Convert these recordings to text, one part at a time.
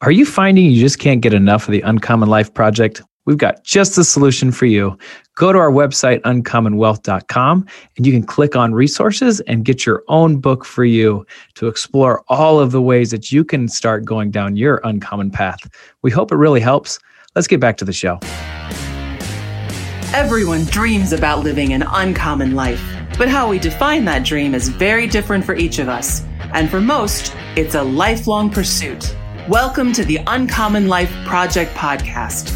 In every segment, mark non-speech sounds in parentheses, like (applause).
Are you finding you just can't get enough of the Uncommon Life Project? We've got just the solution for you. Go to our website, uncommonwealth.com, and you can click on resources and get your own book for you to explore all of the ways that you can start going down your uncommon path. We hope it really helps. Let's get back to the show. Everyone dreams about living an uncommon life, but how we define that dream is very different for each of us. And for most, it's a lifelong pursuit. Welcome to the Uncommon Life Project podcast.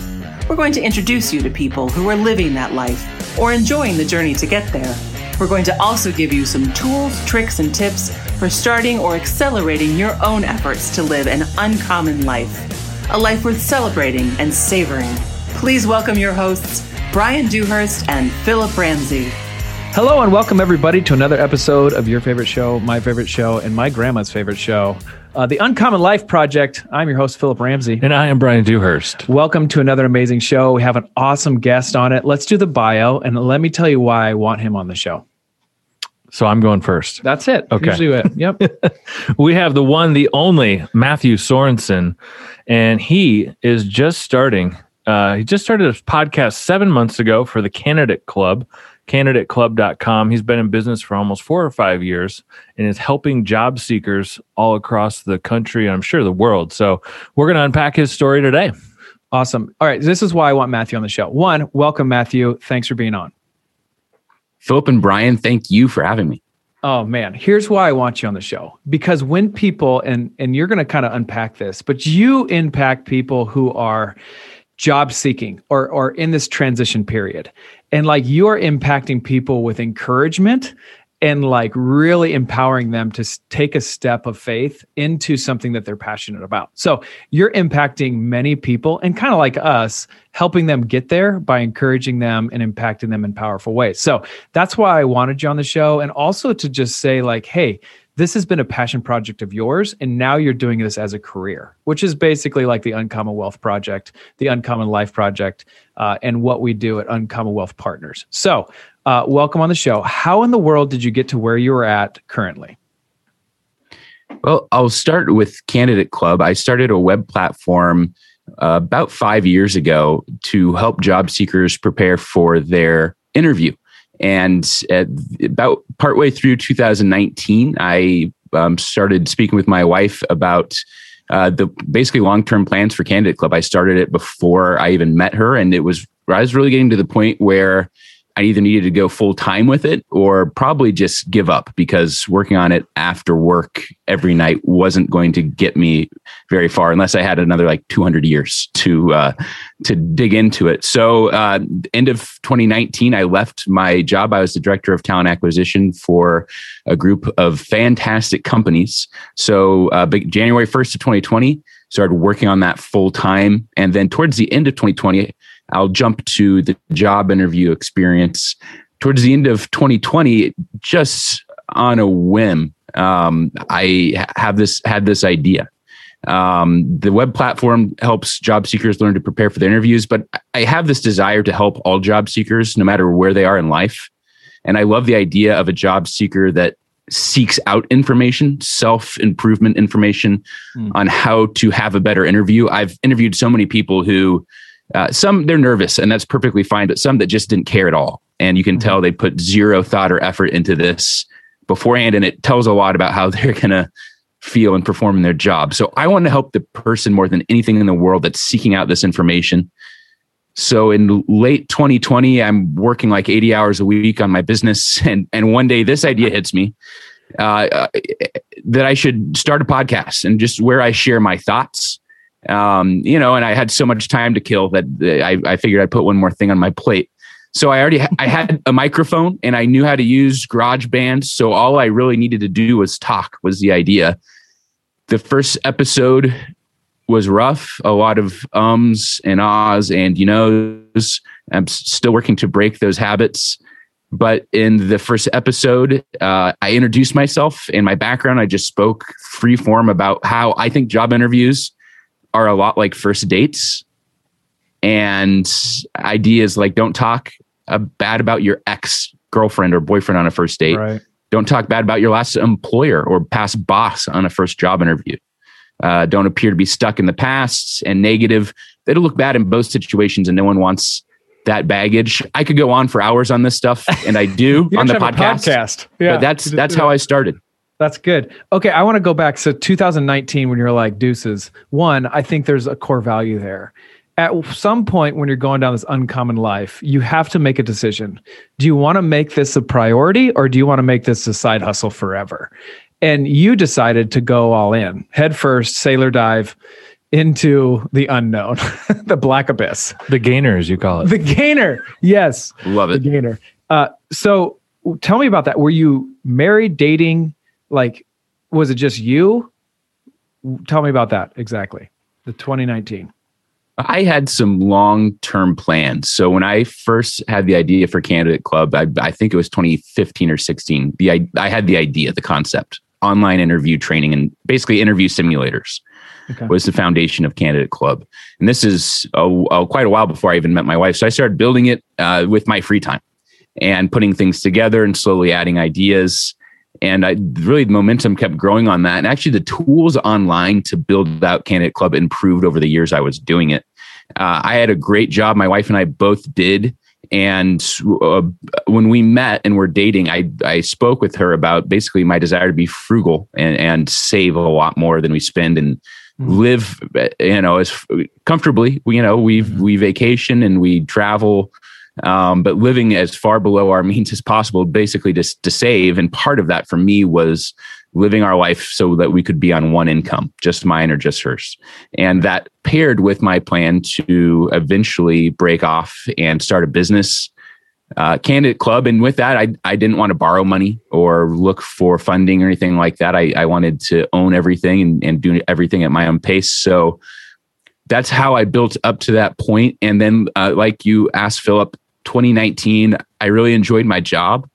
We're going to introduce you to people who are living that life or enjoying the journey to get there. We're going to also give you some tools, tricks, and tips for starting or accelerating your own efforts to live an uncommon life, a life worth celebrating and savoring. Please welcome your hosts, Brian Dewhurst and Philip Ramsey. Hello, and welcome everybody to another episode of your favorite show, my favorite show, and my grandma's favorite show, uh, the Uncommon Life Project. I'm your host, Philip Ramsey. And I am Brian Dewhurst. Welcome to another amazing show. We have an awesome guest on it. Let's do the bio, and let me tell you why I want him on the show. So I'm going first. That's it. Okay. Usually it. Yep. (laughs) we have the one, the only Matthew Sorenson, and he is just starting. Uh, he just started a podcast seven months ago for the Candidate Club candidateclub.com. He's been in business for almost four or five years and is helping job seekers all across the country and I'm sure the world. So we're going to unpack his story today. Awesome. All right. This is why I want Matthew on the show. One, welcome, Matthew. Thanks for being on. Philip and Brian, thank you for having me. Oh man, here's why I want you on the show. Because when people and and you're going to kind of unpack this, but you impact people who are job seeking or or in this transition period. And like you're impacting people with encouragement and like really empowering them to take a step of faith into something that they're passionate about. So you're impacting many people and kind of like us, helping them get there by encouraging them and impacting them in powerful ways. So that's why I wanted you on the show. And also to just say, like, hey, this has been a passion project of yours and now you're doing this as a career which is basically like the uncommon wealth project the uncommon life project uh, and what we do at uncommon wealth partners so uh, welcome on the show. How in the world did you get to where you are at currently? Well i'll start with candidate club. I started a web platform uh, about five years ago to help job seekers prepare for their interview. And at about partway through 2019, I um, started speaking with my wife about uh, the basically long term plans for Candidate Club. I started it before I even met her, and it was I was really getting to the point where I either needed to go full time with it or probably just give up because working on it after work every night wasn't going to get me very far unless I had another like 200 years to uh, to dig into it. So, uh, end of 2019, I left my job. I was the director of talent acquisition for a group of fantastic companies. So, uh, January 1st of 2020, started working on that full time, and then towards the end of 2020. I'll jump to the job interview experience towards the end of 2020, just on a whim. Um, I have this had this idea. Um, the web platform helps job seekers learn to prepare for their interviews, but I have this desire to help all job seekers, no matter where they are in life. And I love the idea of a job seeker that seeks out information, self improvement information mm. on how to have a better interview. I've interviewed so many people who uh, some they're nervous and that's perfectly fine, but some that just didn't care at all. And you can mm-hmm. tell they put zero thought or effort into this beforehand. And it tells a lot about how (laughs) they're going to feel and perform in their job. So I want to help the person more than anything in the world that's seeking out this information. So in late 2020, I'm working like 80 hours a week on my business. (laughs) And, and one day this idea hits me uh, uh that I should start a podcast and just where I share my thoughts um, you know, and I had so much time to kill that I, I figured I'd put one more thing on my plate. So I already I had a microphone and I knew how to use GarageBand. So all I really needed to do was talk. Was the idea. The first episode was rough. A lot of ums and ahs and you know. I'm still working to break those habits. But in the first episode, uh, I introduced myself and my background. I just spoke free form about how I think job interviews are a lot like first dates and ideas like don't talk uh, bad about your ex girlfriend or boyfriend on a first date. Right. Don't talk bad about your last employer or past boss on a first job interview. uh, don't appear to be stuck in the past and negative. It'll look bad in both situations, and no one wants that baggage. I could go on for hours on this stuff, and I do (laughs) on the podcast. podcast. Yeah, but that's that's how I started. That's good. Okay, I want to go back. So 2019, when you're like deuces, one, I think there's a core value there. At some point, when you're going down this uncommon life, you have to make a decision. Do you want to make this a priority, or do you want to make this a side hustle forever? And you decided to go all in, head first, sailor dive into the unknown, (laughs) the black abyss, the gainer, as you call it. The gainer, yes, love it. The gainer. Uh, so, tell me about that. Were you married, dating? Like, was it just you? Tell me about that exactly. The 2019. I had some long term plans. So when I first had the idea for Candidate Club, I, I, think it was 2015 or 16. The I, I had the idea, the concept, online interview training, and basically interview simulators okay. was the foundation of Candidate Club. And this is a, a, quite a while before I even met my wife. So I started building it uh, with my free time and putting things together and slowly adding ideas and I really the momentum kept growing on that. And actually, the tools online to build out Candidate Club improved over the years I was doing it. Uh, I had a great job. My wife and I both did. And uh, when we met and were dating, I, I spoke with her about basically my desire to be frugal and, and save a lot more than we spend and mm-hmm. live, you know, as comfortably. We You know, we mm-hmm. we vacation and we travel um, but living as far below our (laughs) means as possible, basically just to save. And part of that for me was living our life so that we could be on one income, just mine or just hers. And that paired with my plan to eventually break off and start a business. Uh, candidate club and with that I, I didn't want to borrow money or look for funding or anything like that i, I wanted to own everything and, and do everything at my own pace so that's how I built up to that point. And then, uh, like you asked Philip, 2019, I really enjoyed my job,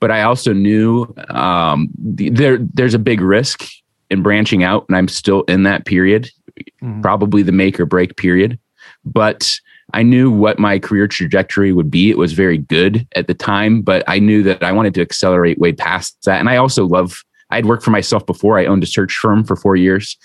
but I also knew um, there there's a big risk in branching out, and I'm still in that period, mm-hmm. probably the make or break period. But I knew what my career trajectory would be. It was very good at the time, but I knew that I wanted to accelerate way past that. And I also love. I'd worked for myself before. I owned a search firm for four years.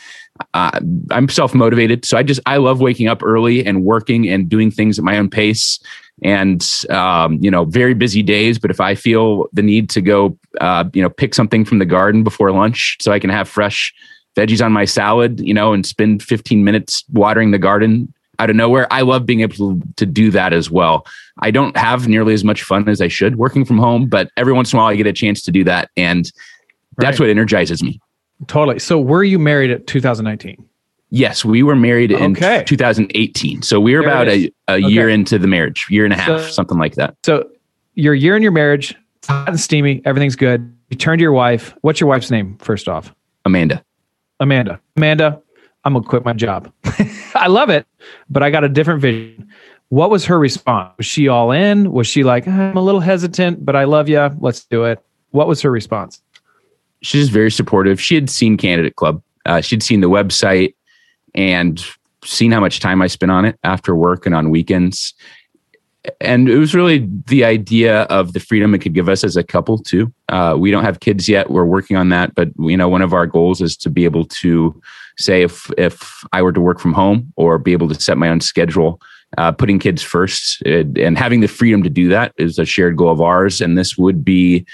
Uh, I'm self motivated, so I just I love waking up early and working and doing things at my own pace and um, you know very busy days but if i feel the need to go uh, you know pick something from the garden before lunch so i can have fresh veggies on my salad you know and spend 15 minutes watering the garden out of nowhere i love being able to, to do that as well. I don't have nearly as much fun as i should working from home but every once in a while i get a chance to do that and that's right. what energizes me. Totally. So were you married at 2019 Yes, we were married in okay. 2018. So we were there about a, a okay. year into the marriage, year and a half, so, something like that. So you're a year in your marriage, it's hot and steamy, everything's good. You turn to your wife. What's your wife's name, first off? Amanda. Amanda. Amanda, I'm going to quit my job. (laughs) I love it, but I got a different vision. What was her response? Was she all in? Was she like, I'm a little hesitant, but I love you. Let's do it. What was her response? She's very supportive. She had seen Candidate Club. Uh, she'd seen the website and seen how much time I spent on it after work and on weekends. And it was really the idea of the freedom it could give us as a couple too. Uh, we don't have kids yet; we're working on that. But you know, one of our goals is to be able to say if if I were to work from home or be able to set my own schedule, uh, putting kids first and, and having the freedom to do that is a shared goal of ours. And this would be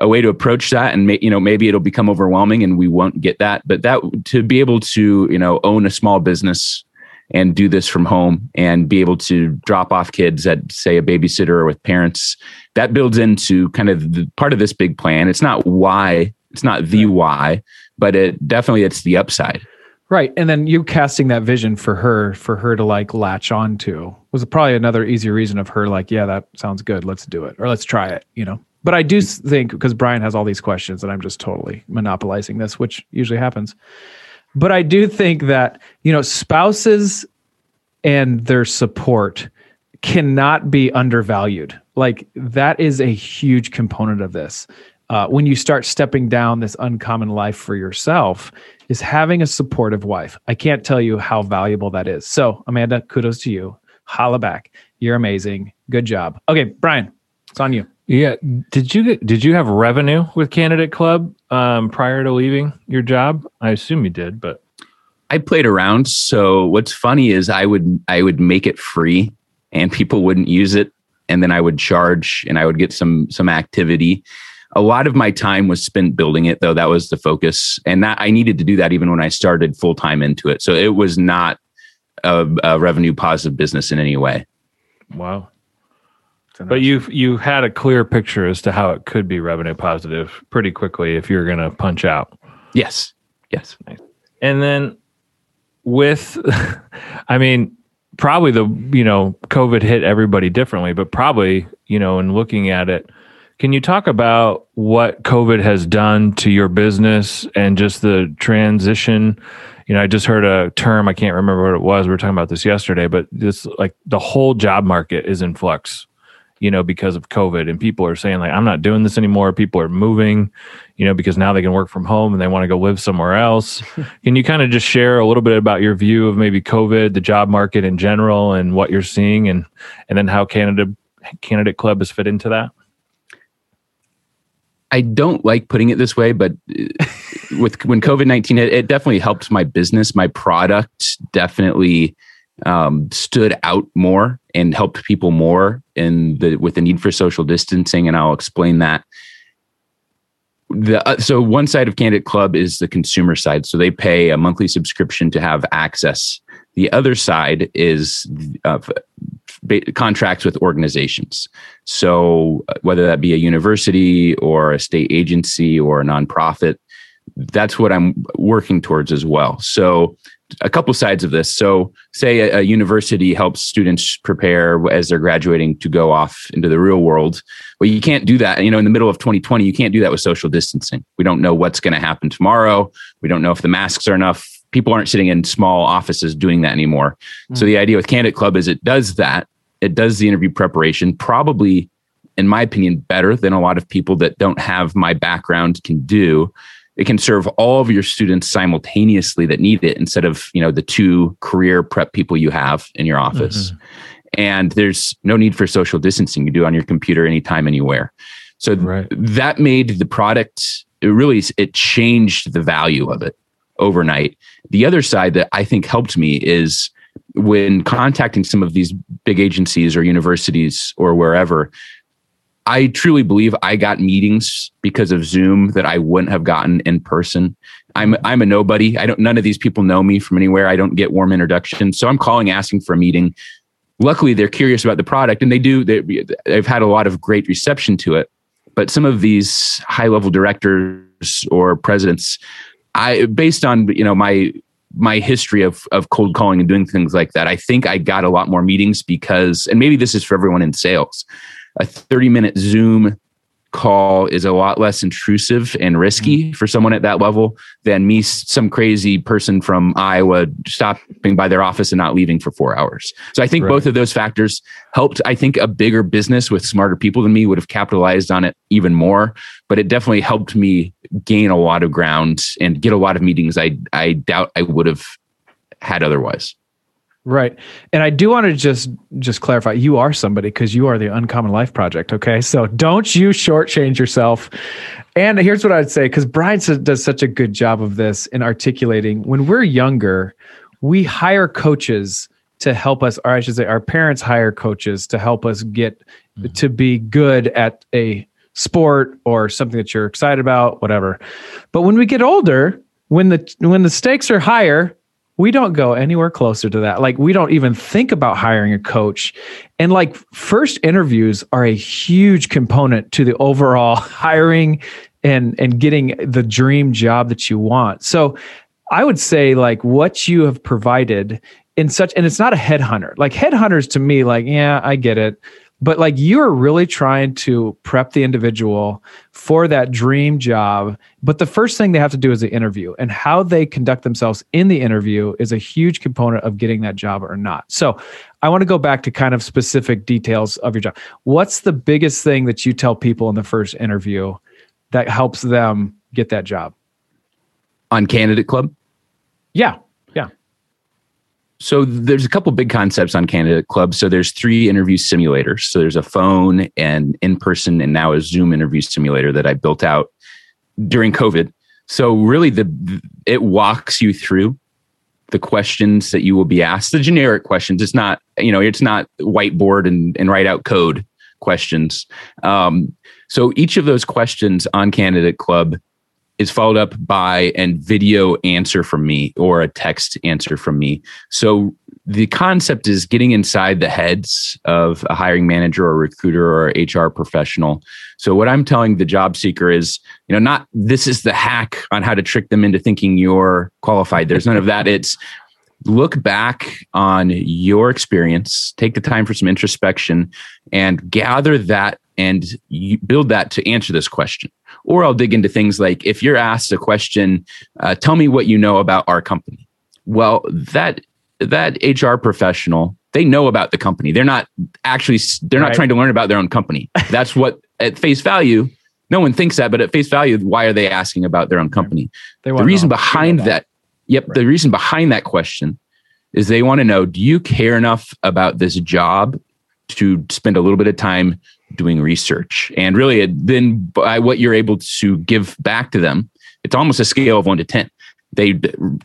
a way to approach that and you know maybe it'll become overwhelming and we won't get that. But that to be able to you know own a small business and do this from home and be able to drop off kids at say a babysitter or with parents that builds into kind of the part of this big plan. It's not why it's not the why but it definitely it's the upside. Right. And then you casting that vision for her for her to like latch on to was probably another easy reason of her like yeah that sounds good. Let's do it or let's try it you know but I do think because Brian has all these questions and I'm just totally monopolizing this, which usually happens. But I do think that, you know, spouses and their support cannot be undervalued. Like that is a huge component of this. Uh, when you start stepping down this uncommon life for yourself, is having a supportive wife. I can't tell you how valuable that is. So, Amanda, kudos to you. Holla back. You're amazing. Good job. Okay, Brian, it's on you. Yeah. Did you did you have revenue with Candidate Club um, prior to leaving your job? I assume you did, but I played around. So what's funny is I would I would make it free and (laughs) people wouldn't use it and then I would charge and I would get some some activity. A lot of my time was spent building it though. That was the focus. And that I needed to do that even when I started full time into it. So it was not a, a revenue positive business in any way. Wow. But you you had a clear picture as to how it could be revenue positive pretty quickly if you're going to punch out. Yes. Yes. And then with (laughs) I mean probably the you know COVID hit everybody differently, but probably you know in looking at it, can you talk about what COVID has done to your business and just the transition? You know, I just heard a term I can't remember what it was. We were talking about this yesterday, but this like the whole job market is in flux you know, because of COVID. And people are saying, like, I'm not doing this anymore. People are moving, you know, because now they can work from home and they want to go live somewhere else. (laughs) can you kind of just share a little bit about your view of maybe COVID, the job market in general, and what you're seeing, and and then how Canada Candidate Club has fit into that? I don't like putting it this way, but uh, with when COVID nineteen, it, it definitely helped my business. My product definitely um, stood out more and helped people more in the with the need for social distancing, and I'll explain that. The, uh, so one side of Candidate Club is the consumer side, so they pay a monthly subscription to have access. The other side is uh, contracts with organizations. So uh, whether that be a university or a state agency or a nonprofit, that's what I'm working towards as well. So a couple sides of this. So, say a, a, university helps students prepare as they're graduating to go off into the real world. Well, you can't do that. You know, in the middle of 2020, you can't do that with social distancing. We don't know what's going to happen tomorrow. We don't know if the masks are enough. People aren't sitting in small offices doing that anymore. Mm-hmm. So, the idea with Candidate Club is it does that. It does the interview preparation, probably, in my opinion, better than a lot of people that don't have my background can do it can serve all of your students simultaneously that need it instead of you know the two career prep people you have in your office mm-hmm. and there's no need for social distancing you do on your computer anytime anywhere so right. that made the product it really it changed the value of it overnight the other side that i think helped me is when contacting some of these big agencies or universities or wherever I truly believe I got meetings because of Zoom that I wouldn't have gotten in person. I'm I'm a nobody. I don't none of these people know me from anywhere. I don't get warm introductions. So I'm calling asking for a meeting. Luckily they're curious about the product and they do they, they've had a lot of great reception to it. But some of these high level directors or presidents I based on you know my my history of of cold calling and doing things like that, I think I got a lot more meetings because and maybe this is for everyone in sales a 30 minute Zoom call is a lot less intrusive and risky mm-hmm. for someone at that level than me, some crazy person from Iowa stopping by their office and not leaving for four hours. So I think right. both of those factors helped. I think a bigger business with smarter people than me would have capitalized on it even more, but it definitely helped me gain a lot of ground and get a lot of meetings I, I doubt I would have had otherwise. Right. And I do want to just just clarify you are somebody because you are the Uncommon Life Project. Okay. So don't you shortchange yourself. And here's what I'd say because Brian does such a good job of this in articulating when we're younger, we hire coaches to help us, or I should say, our parents hire coaches to help us get mm-hmm. to be good at a sport or something that you're excited about, whatever. But when we get older, when the when the stakes are higher, we don't go anywhere closer to that. Like we don't even think about hiring a coach. And like first interviews are a huge component to the overall (laughs) hiring and and getting the dream job that you want. So I would say like what you have provided in such and it's not a headhunter. Like headhunters to me like yeah, I get it but like you're really trying to prep the individual for that dream job but the first thing they have to do is the interview and how they conduct themselves in the interview is a huge component of getting that job or not. So i want to go back to kind of specific details of your job. What's the biggest thing that you tell people in the first interview that helps them get that job? On candidate club? Yeah so there's a couple big concepts on Candidate Club. So there's three interview simulators. So there's a phone and in person and now a Zoom interview simulator that I built out during COVID. So really the it walks you through the questions that you will be asked, the generic questions. It's not, you know, it's not whiteboard and, and write out code questions. Um, so each of those questions on Candidate Club is followed up by a video answer from me or a text answer from me. So the concept is getting inside the heads of a hiring manager or recruiter or HR professional. So what I'm telling the job seeker is, you know, not this is the hack on how to trick them into thinking you're qualified. There's none of that. It's look back on your experience, take the time for some introspection and gather that and build that to answer this question. Or I'll dig into things like if you're asked a question, uh, tell me what you know about our company. Well, that that HR professional they know about the company. They're not actually they're not right. trying to learn about their own company. That's what at face value no one thinks that, but at face value, why are they asking about their own company? They the reason behind that. that, yep, right. the reason behind that question is they want to know: Do you care enough about this job to spend a little bit of time doing research? And really, then by what you're able to give back to them, it's almost a scale of one to ten they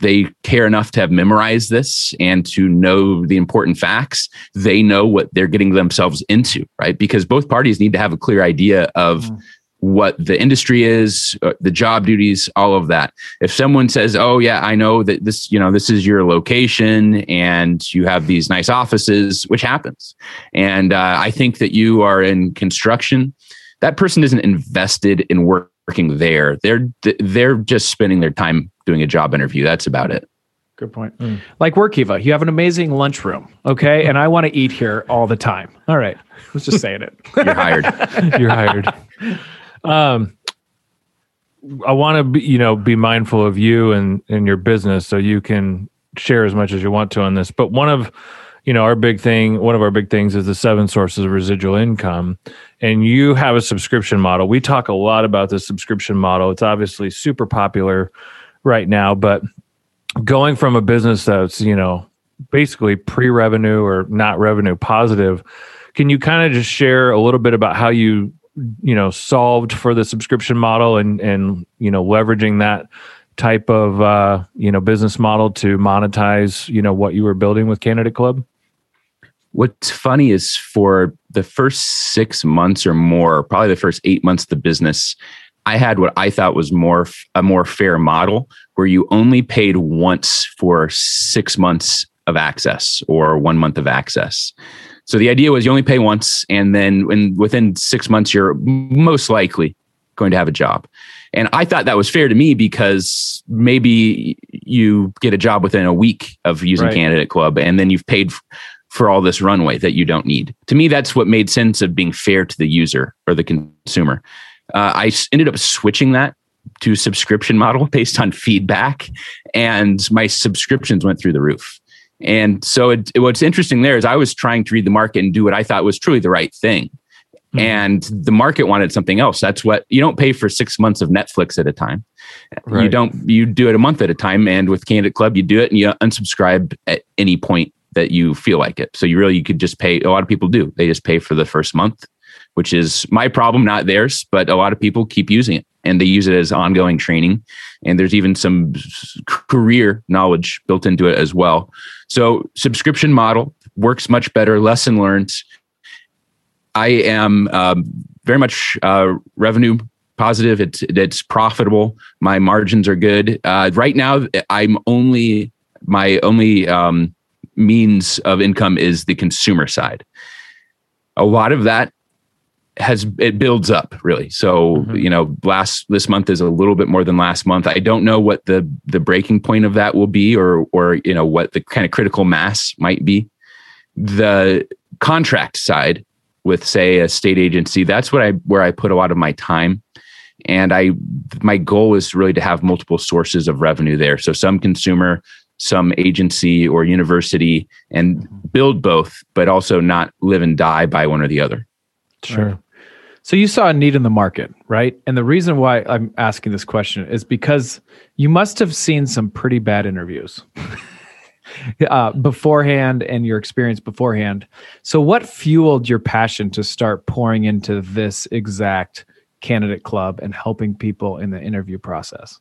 they care enough to have memorized this and to know the important facts they know what they're getting themselves into right because both parties need to have a clear idea of mm. What the industry is uh, the job duties all of that if someone says oh yeah i know that this you know this is your location and you have these nice offices which happens and uh, i think that you are in construction that person isn't invested in working there they're they're just spending their time doing a job interview. That's about it. Good point. Mm. Like Workiva, you have an amazing lunchroom, okay? And I want to eat here all the time. All right. I was just saying it. You're hired. (laughs) You're hired. (laughs) Um, I want to be, you know, be mindful of you and, and your business so you can share as much as you want to on this. But one of, you know, our big thing, one of our big things is the seven sources of residual income. And you have a subscription model. We talk a lot about the subscription model. It's obviously super popular right now, but going from a business that's, you know, basically pre revenue or not revenue positive, can you kind of just share a little bit about how you, you know, solved for the subscription model and, and, you know, leveraging that type of, uh, you know, business model to monetize, you know, what you were building with Candidate Club? What's funny is for the first six months or more, probably the first eight months of the business, I had what I thought was more a more fair model where you only paid once for six months of access or one month of access. So the idea was you only pay once, and then when, within six months, you're most likely going to have a job. And I thought that was fair to me because maybe you get a job within a week of using right. Candidate Club, and then you've paid for all this runway that you don't need. To me, that's what made sense of being fair to the user or the consumer uh, I ended up switching that to subscription model (laughs) based on feedback, and my subscriptions went through the roof. And so, it, it, what's interesting there is I was trying to read the market and do what I thought was truly the right thing. Mm-hmm. And the market wanted something else. That's what you don't pay for six months of Netflix at a time. Right. You don't, you do it a month at a time. And with Candidate Club, you do it and you unsubscribe at any point that you feel like it. So you really, you could just pay. A lot of people do. They just pay for the first month which is my problem, not theirs. But a lot of people keep using it and they use it as ongoing training. And there's even some career knowledge built into it as well. So, subscription model works much better. Lesson learned. I am um, very much uh, revenue positive. It's it's profitable. My margins are good. Uh, right now, I'm only my only um, means of income is the consumer side. A lot of that has it builds up really. So mm-hmm. you know last this month is a little bit more than last month. I don't know what the the breaking point of that will be or or you know what the kind of critical mass might be. The contract side with say a state agency that's what i where i put a lot of my time. And i my goal is really to have multiple sources of revenue there. So some consumer some agency or university and mm-hmm. build both but also not live and die by one or the other. Sure so you saw a need in the market, right? And the reason why I'm asking this question is because you must have seen some pretty bad interviews (laughs) uh, beforehand and your experience beforehand. So what fueled your passion to start pouring into this exact candidate club and helping people in the interview process?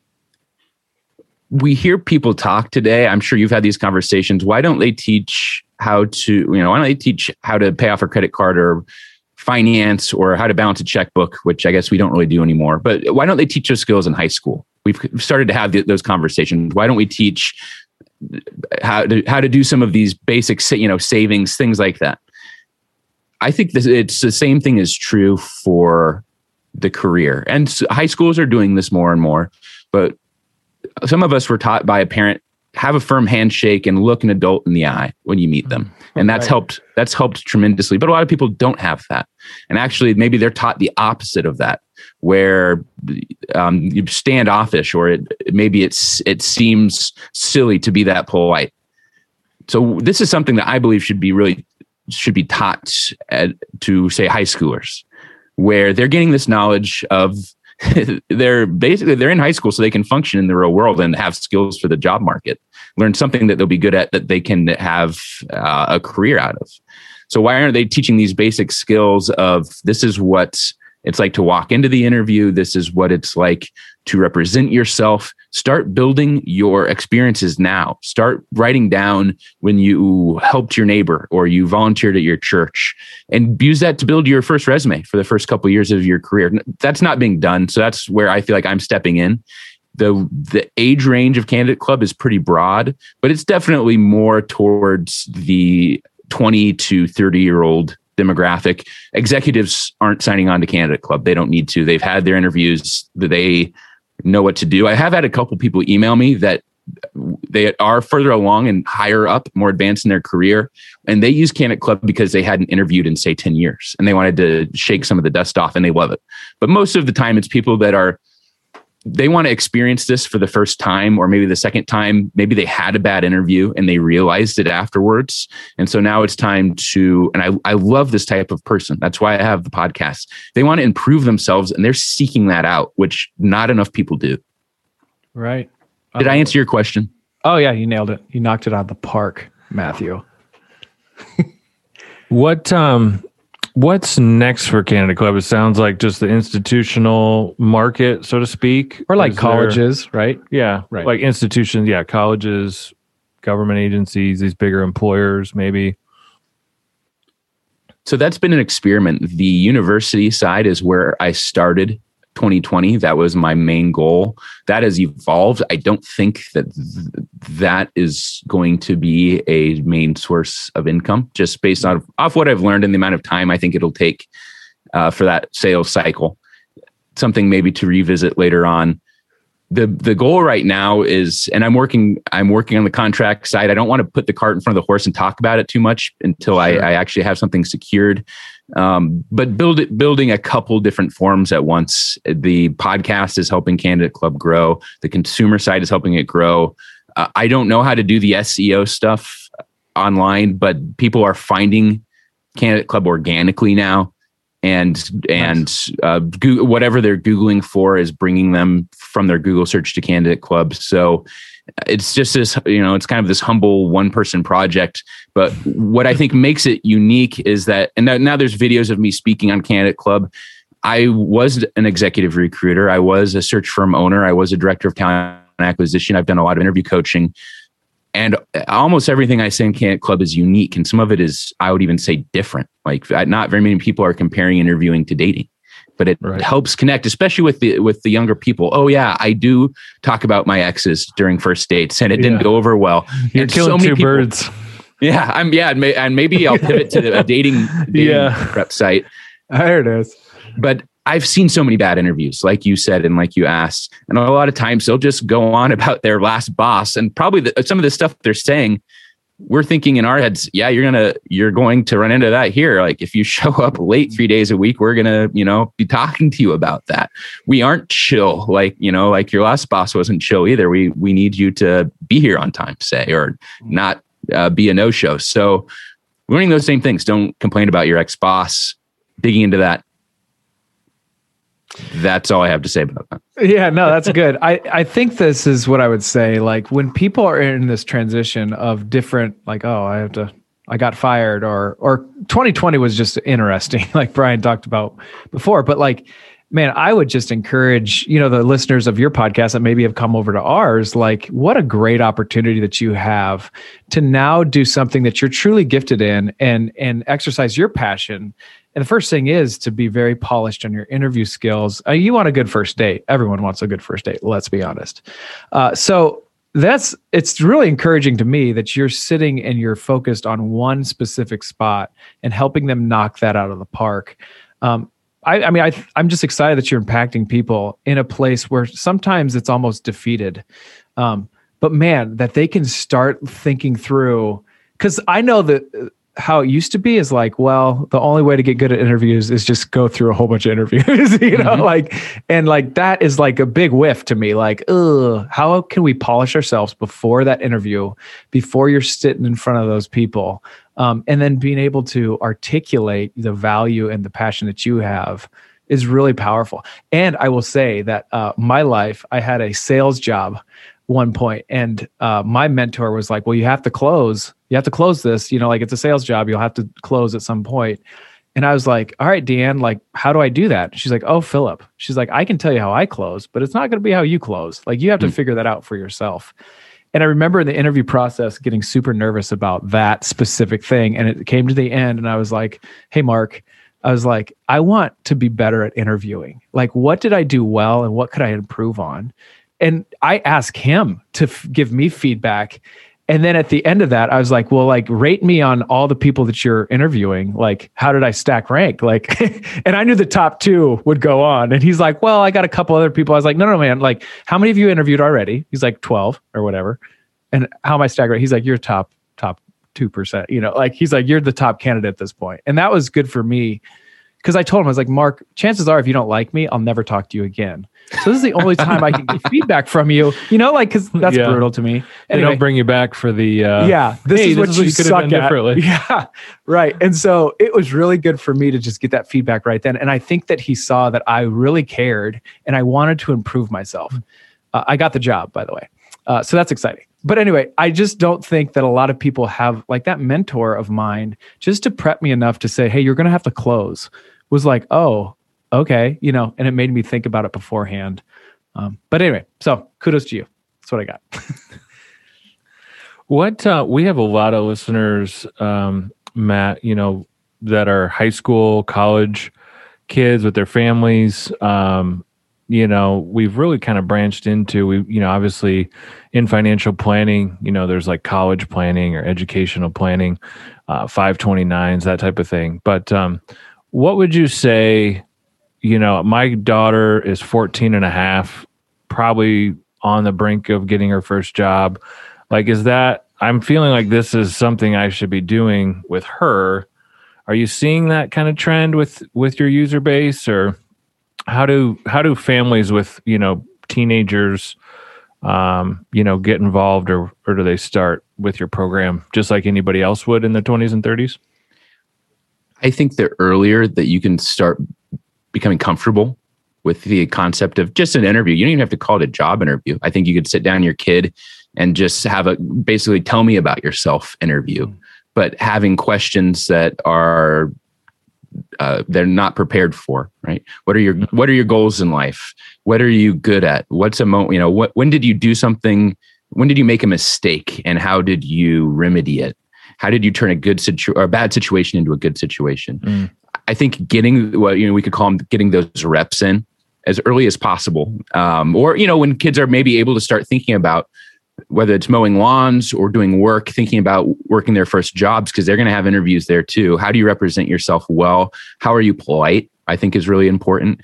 we hear people talk today. I'm sure you've had these conversations. Why don't they teach how to, you know, why don't they teach how to pay off a credit card or finance or how to balance a checkbook, which I guess we don't really do anymore. But why don't they teach those skills in high school? We've started to have those conversations. Why don't we teach how to how to do some of these basic, you know, savings, things like that? I think this, it's the same thing is true for the career, and high schools are doing this more and more. But some of us were taught by a parent have a firm handshake and look an adult in the eye when you meet them mm-hmm. (laughs) and that's right. helped that's helped tremendously but a lot of people don't have that. And actually maybe they're taught the opposite of that where um, you standoffish or it, maybe it's it seems silly to be that polite. So this is something that i believe should be really should be taught at, to say high schoolers where they're getting this knowledge of (laughs) they're basically they're in high school so they can function in the real world and have skills for the job market learn something that they'll be good at that they can have uh, a career out of so why aren't they teaching these basic skills of this is what it's like to walk into the interview. This is what it's like to represent yourself. Start building your experiences now. Start writing down when you helped your neighbor or you volunteered at your church and use that to build your first resume for the first couple years of your career. That's not being done. So that's where I feel like I'm stepping in. The the age range of candidate club is pretty broad, but it's definitely more towards the 20 to 30 year old demographic. Executives aren't signing on to Candidate Club. They don't need to. They've had their interviews. They know what to do. I have had a couple people email me that they are further along and higher up, more advanced in their career, and they use Candidate Club because they hadn't interviewed in say 10 years and they wanted to shake some of the dust off and they love it. But most of the time it's people that are they want to experience this for the first time or maybe the second time. Maybe they had a bad interview and they realized it afterwards. And so now it's time to and i, I love this type of person. That's why i have the podcast. They want to improve themselves and they're seeking that out which not enough people do. Right. Did i answer your question? Oh yeah you nailed it. You knocked it out of the park matthew. (laughs) What um What's next for Canada Club? It sounds like just the institutional market, so to speak, or like Is colleges, there, right? Yeah, right. Like institutions, yeah, colleges, government agencies, these bigger employers, maybe. So that's been an experiment. The university side is where I started 2020. That was my main goal. That has evolved. I don't think that th- that is going to be a main source of income, just based on off what I've learned and the amount of time I think it'll take uh, for that sales cycle. Something maybe to revisit later on. The the goal right now is, and I'm working I'm working on the contract side. I don't want to put the cart in front of the horse and talk about it too much until sure. I, I actually have something secured. Um, but build it, building a couple different forms at once. The podcast is helping Candidate Club grow. The consumer side is helping it grow. Uh, I don't know how to do the SEO stuff online, but people are finding Candidate Club organically now, and and uh, Google, whatever they're googling for is bringing them from their Google search to Candidate Club. So it's just this you know it's kind of this humble one person project. But what i think makes it unique is that and now there's videos of me speaking on candidate club. I was an executive recruiter. I was a search firm owner. I was a director of talent acquisition. I've done a lot of interview coaching and uh, almost everything i say in candidate club is unique and some of it is i would even say different like not very many people are comparing interviewing to dating but it right. helps connect, especially with the with the younger people. Oh yeah, I do talk about my exes during first dates, and it didn't go over well. You're and killing so two people, birds. (laughs) Yeah, I'm. Yeah, and maybe I'll pivot to a dating, (laughs) dating yeah. prep site. There it is. But I've seen so many bad interviews, like you said, and like you asked, and a lot of times they'll just go on (laughs) about their last boss, and probably the, some of the stuff they're saying we're thinking in our heads, yeah, you're gonna you're going to run into that here. Like if you (laughs) show up late three days a week, we're gonna you know be talking to you about that. We aren't chill like you know like your last boss wasn't chill either. We we need you to be here on time, say, or not uh, be a no show. So learning those same things. Don't complain about your ex boss. Digging into that that's all I have to say about that. Yeah, no, that's good. I, I think this is what I would say. Like when people are in this transition of different, like, oh, I have to, I got fired, or or 2020 was just interesting, (laughs) like Brian talked about before. But like man, I would just encourage, you know, the listeners of your podcast that maybe have come over to ours, like what a great opportunity that you have to now do something that you're truly gifted in and and exercise your passion. And the first thing is to be very polished on your interview skills. Uh, you want a good first date. Everyone wants a good first date. Let's be honest. Uh, so that's it's really encouraging to me that you're sitting and you're focused on one specific spot and helping them knock that out of the park. Um, I, I mean, I, I'm just excited that you're impacting people in a place where sometimes it's almost defeated. Um, but man, that they can start thinking through, because I know that uh, how it used to be is like, well, the only way to get good at interviews is just go through a whole bunch of interviews, (laughs) you know, mm-hmm. like, and like that is like a big whiff to me. Like, ugh, how can we polish ourselves before that interview, before you're sitting in front of those people? Um, and then being able to articulate the value and the passion that you have is really powerful. And i will say that uh, my life i had a sales job one point and uh, my mentor was like well you have to close you have to close this you know like it's a sales job you'll have to close at some point. And i was like all right deanne like how do i do that? She's like oh philip. She's like i can tell you how i close but it's not going to be how you close. Like you have to mm. figure that out for yourself and I remember in the interview process getting super nervous about that specific thing. And it came to the end, and I was like, hey, Mark, I was like, I want to be better at interviewing. Like, what did I do well and what could I improve on? And I asked him to f- give me feedback. And then at the end of that, I was like, well, like, rate me on all the people that you're interviewing. Like, how did I stack rank? Like, (laughs) and I knew the top two would go on. And he's like, well, I got a couple other people. I was like, no, no, man. Like, how many of you interviewed already? He's like, 12 or whatever. And how am I stack rank? He's like, you're top, top 2%. You know, like, he's like, you're the top candidate at this point. And that was good for me because I told him, I was like, Mark, chances are if you don't like me, I'll never talk to you again. So this is the only (laughs) time I can get feedback from you. You know, like because that's yeah. brutal to me. Anyway, they don't bring you back for the uh, yeah. This hey, is what this you, you suck at. Differently. (laughs) Yeah, right. And so it was really good for me to just get that feedback right then. And I think that he saw that I really cared and I wanted to improve myself. Uh, I got the job, by the way. Uh, so that's exciting. But anyway, I just don't think that a lot of people have like that mentor of mine just to prep me enough to say, hey, you're going to have to close was like, oh, okay, you know, and it made me think about it beforehand. Um, but anyway, so kudos to you. That's what I got. (laughs) what uh, we have a lot of listeners, um, Matt, you know, that are high school, college kids with their families. Um, you know, we've really kind of branched into we, you know, obviously in financial planning, you know, there's like college planning or educational planning, uh, 529s, that type of thing. But um, what would you say you know, my daughter is 14 and a half, probably on the brink of getting her first job. Like, is that, I'm feeling like this is something I should be doing with her. Are you seeing that kind of trend with, with your user base or how do, how do families with, you know, teenagers, um, you know, get involved or, or do they start with your program just like anybody else would in their 20s and 30s? I think the earlier that you can start becoming comfortable with the concept of just an interview. You don't even have to call it a job interview. I think you could sit down your kid and just have a basically tell me about yourself interview, mm-hmm. but having questions that are uh, they're not prepared for. Right? What are your mm-hmm. What are your goals in life? What are you good at? What's a moment? You know, what when did you do something? When did you make a mistake, and how did you remedy it? How did you turn a good situ or a bad situation into a good situation? Mm. I think getting what you know we could call them getting those reps in as early as possible, um, or you know when kids are maybe able to start thinking about whether it's mowing lawns or doing work, thinking about working their first jobs because they're going to have interviews there too. How do you represent yourself well? How are you polite? I think is really important.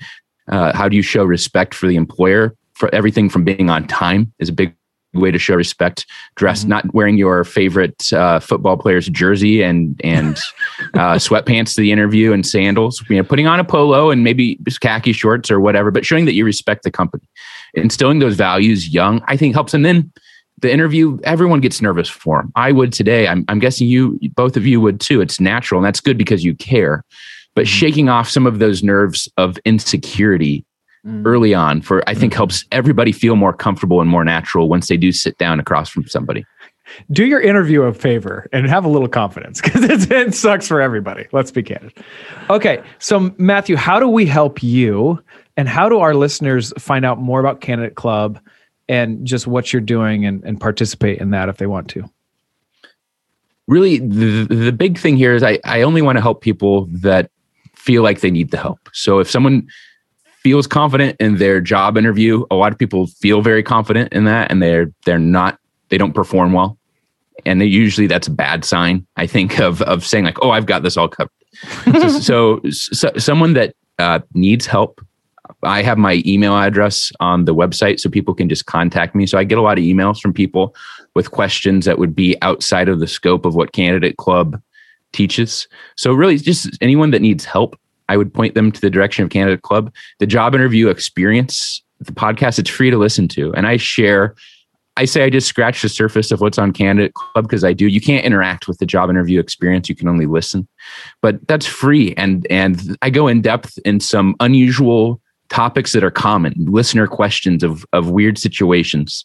Uh, how do you show respect for the employer? For everything from being on time is a big way to show respect. Dress, mm-hmm. not wearing your favorite uh, football player's jersey and and (laughs) uh, sweatpants to the interview and sandals. You know, putting on a polo and maybe khaki shorts or whatever, but showing that you respect the company. Instilling those values young, I think, helps. And then the interview, everyone gets nervous for them. I would today. I'm, I'm guessing you, both of you would too. It's natural, and that's good because you care. But mm-hmm. shaking off some of those nerves of insecurity mm. early on for I think mm-hmm. helps everybody feel more comfortable and more natural once they do sit down across from somebody. Do your interview a favor and have a little confidence (laughs) because it sucks for everybody. Let's be candid. Okay, so Matthew, how do we help you And how do our listeners find out more about Candidate Club and just what you're doing and, and participate in that if they want to? Really, the, the big thing here is I, I only want to help people that feel like they need the help. So if someone feels confident in their job interview, a lot of people feel very confident in that and they're they're not they don't perform well. And they, usually that's a bad sign, I think, of of saying like, "Oh, I've got this all covered." so, (laughs) so, so, someone that uh, needs help I have my email address on the website so people can just contact me. So I get a lot of emails from people with questions that would be outside of the scope of what Candidate Club teaches. So really just anyone that needs help, I would point them to the direction of Candidate Club. The job interview experience, the podcast, it's free to listen to. And I share I say I just scratch the surface of what's on Candidate Club because I do. You can't interact with the job interview experience; you can only listen. But that's free, and and I go in depth in some unusual topics that are common, listener questions of of weird situations.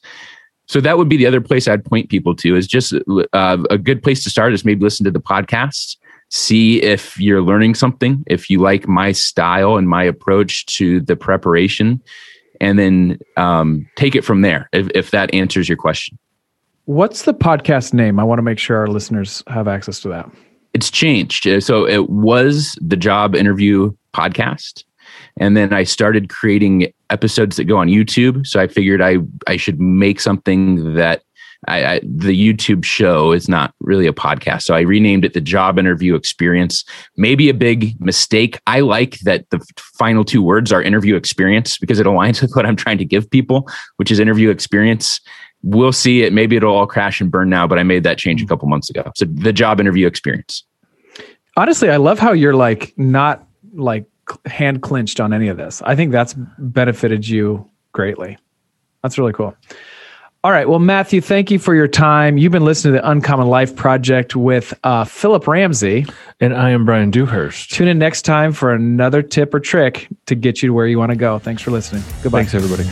So that would be the other place I'd point people to. Is just uh, a good place to start. Is maybe listen to the podcast, see if you're learning something, if you like my style and my approach to the preparation, and then um, take it from there. If, if that answers your question. What's the podcast name? I want to make sure our listeners have access to that. It's changed. So it was the job interview podcast and then I started creating episodes that go on YouTube. So I figured I I should make something that I, I, the YouTube show is not really a podcast. So I renamed it the Job Interview Experience. Maybe a big mistake. I like that the final two words are interview experience because it aligns (laughs) with what I'm trying to give people, which is interview experience. We'll see it. Maybe it'll all crash and burn now, but I made that change a mm. couple months ago. So the job interview experience. Honestly, I love how you're like not like hand clinched on any of this. I think that's benefited you greatly. That's really cool. All right. Well, Matthew, thank you for your time. You've been listening to the Uncommon Life Project with uh, Philip Ramsey. And I am Brian Dewhurst. Tune in next time for another tip or trick to get you to where you want to go. Thanks for listening. Goodbye. Thanks, everybody.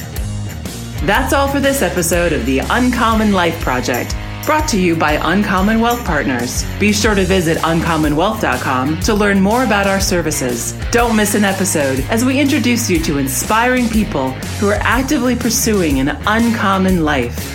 That's all for this episode of the Uncommon Life Project. Brought to you by Uncommon Wealth Partners. Be sure to visit uncommonwealth.com to learn more about our services. Don't miss an episode as we introduce you to inspiring people who are actively pursuing an uncommon life.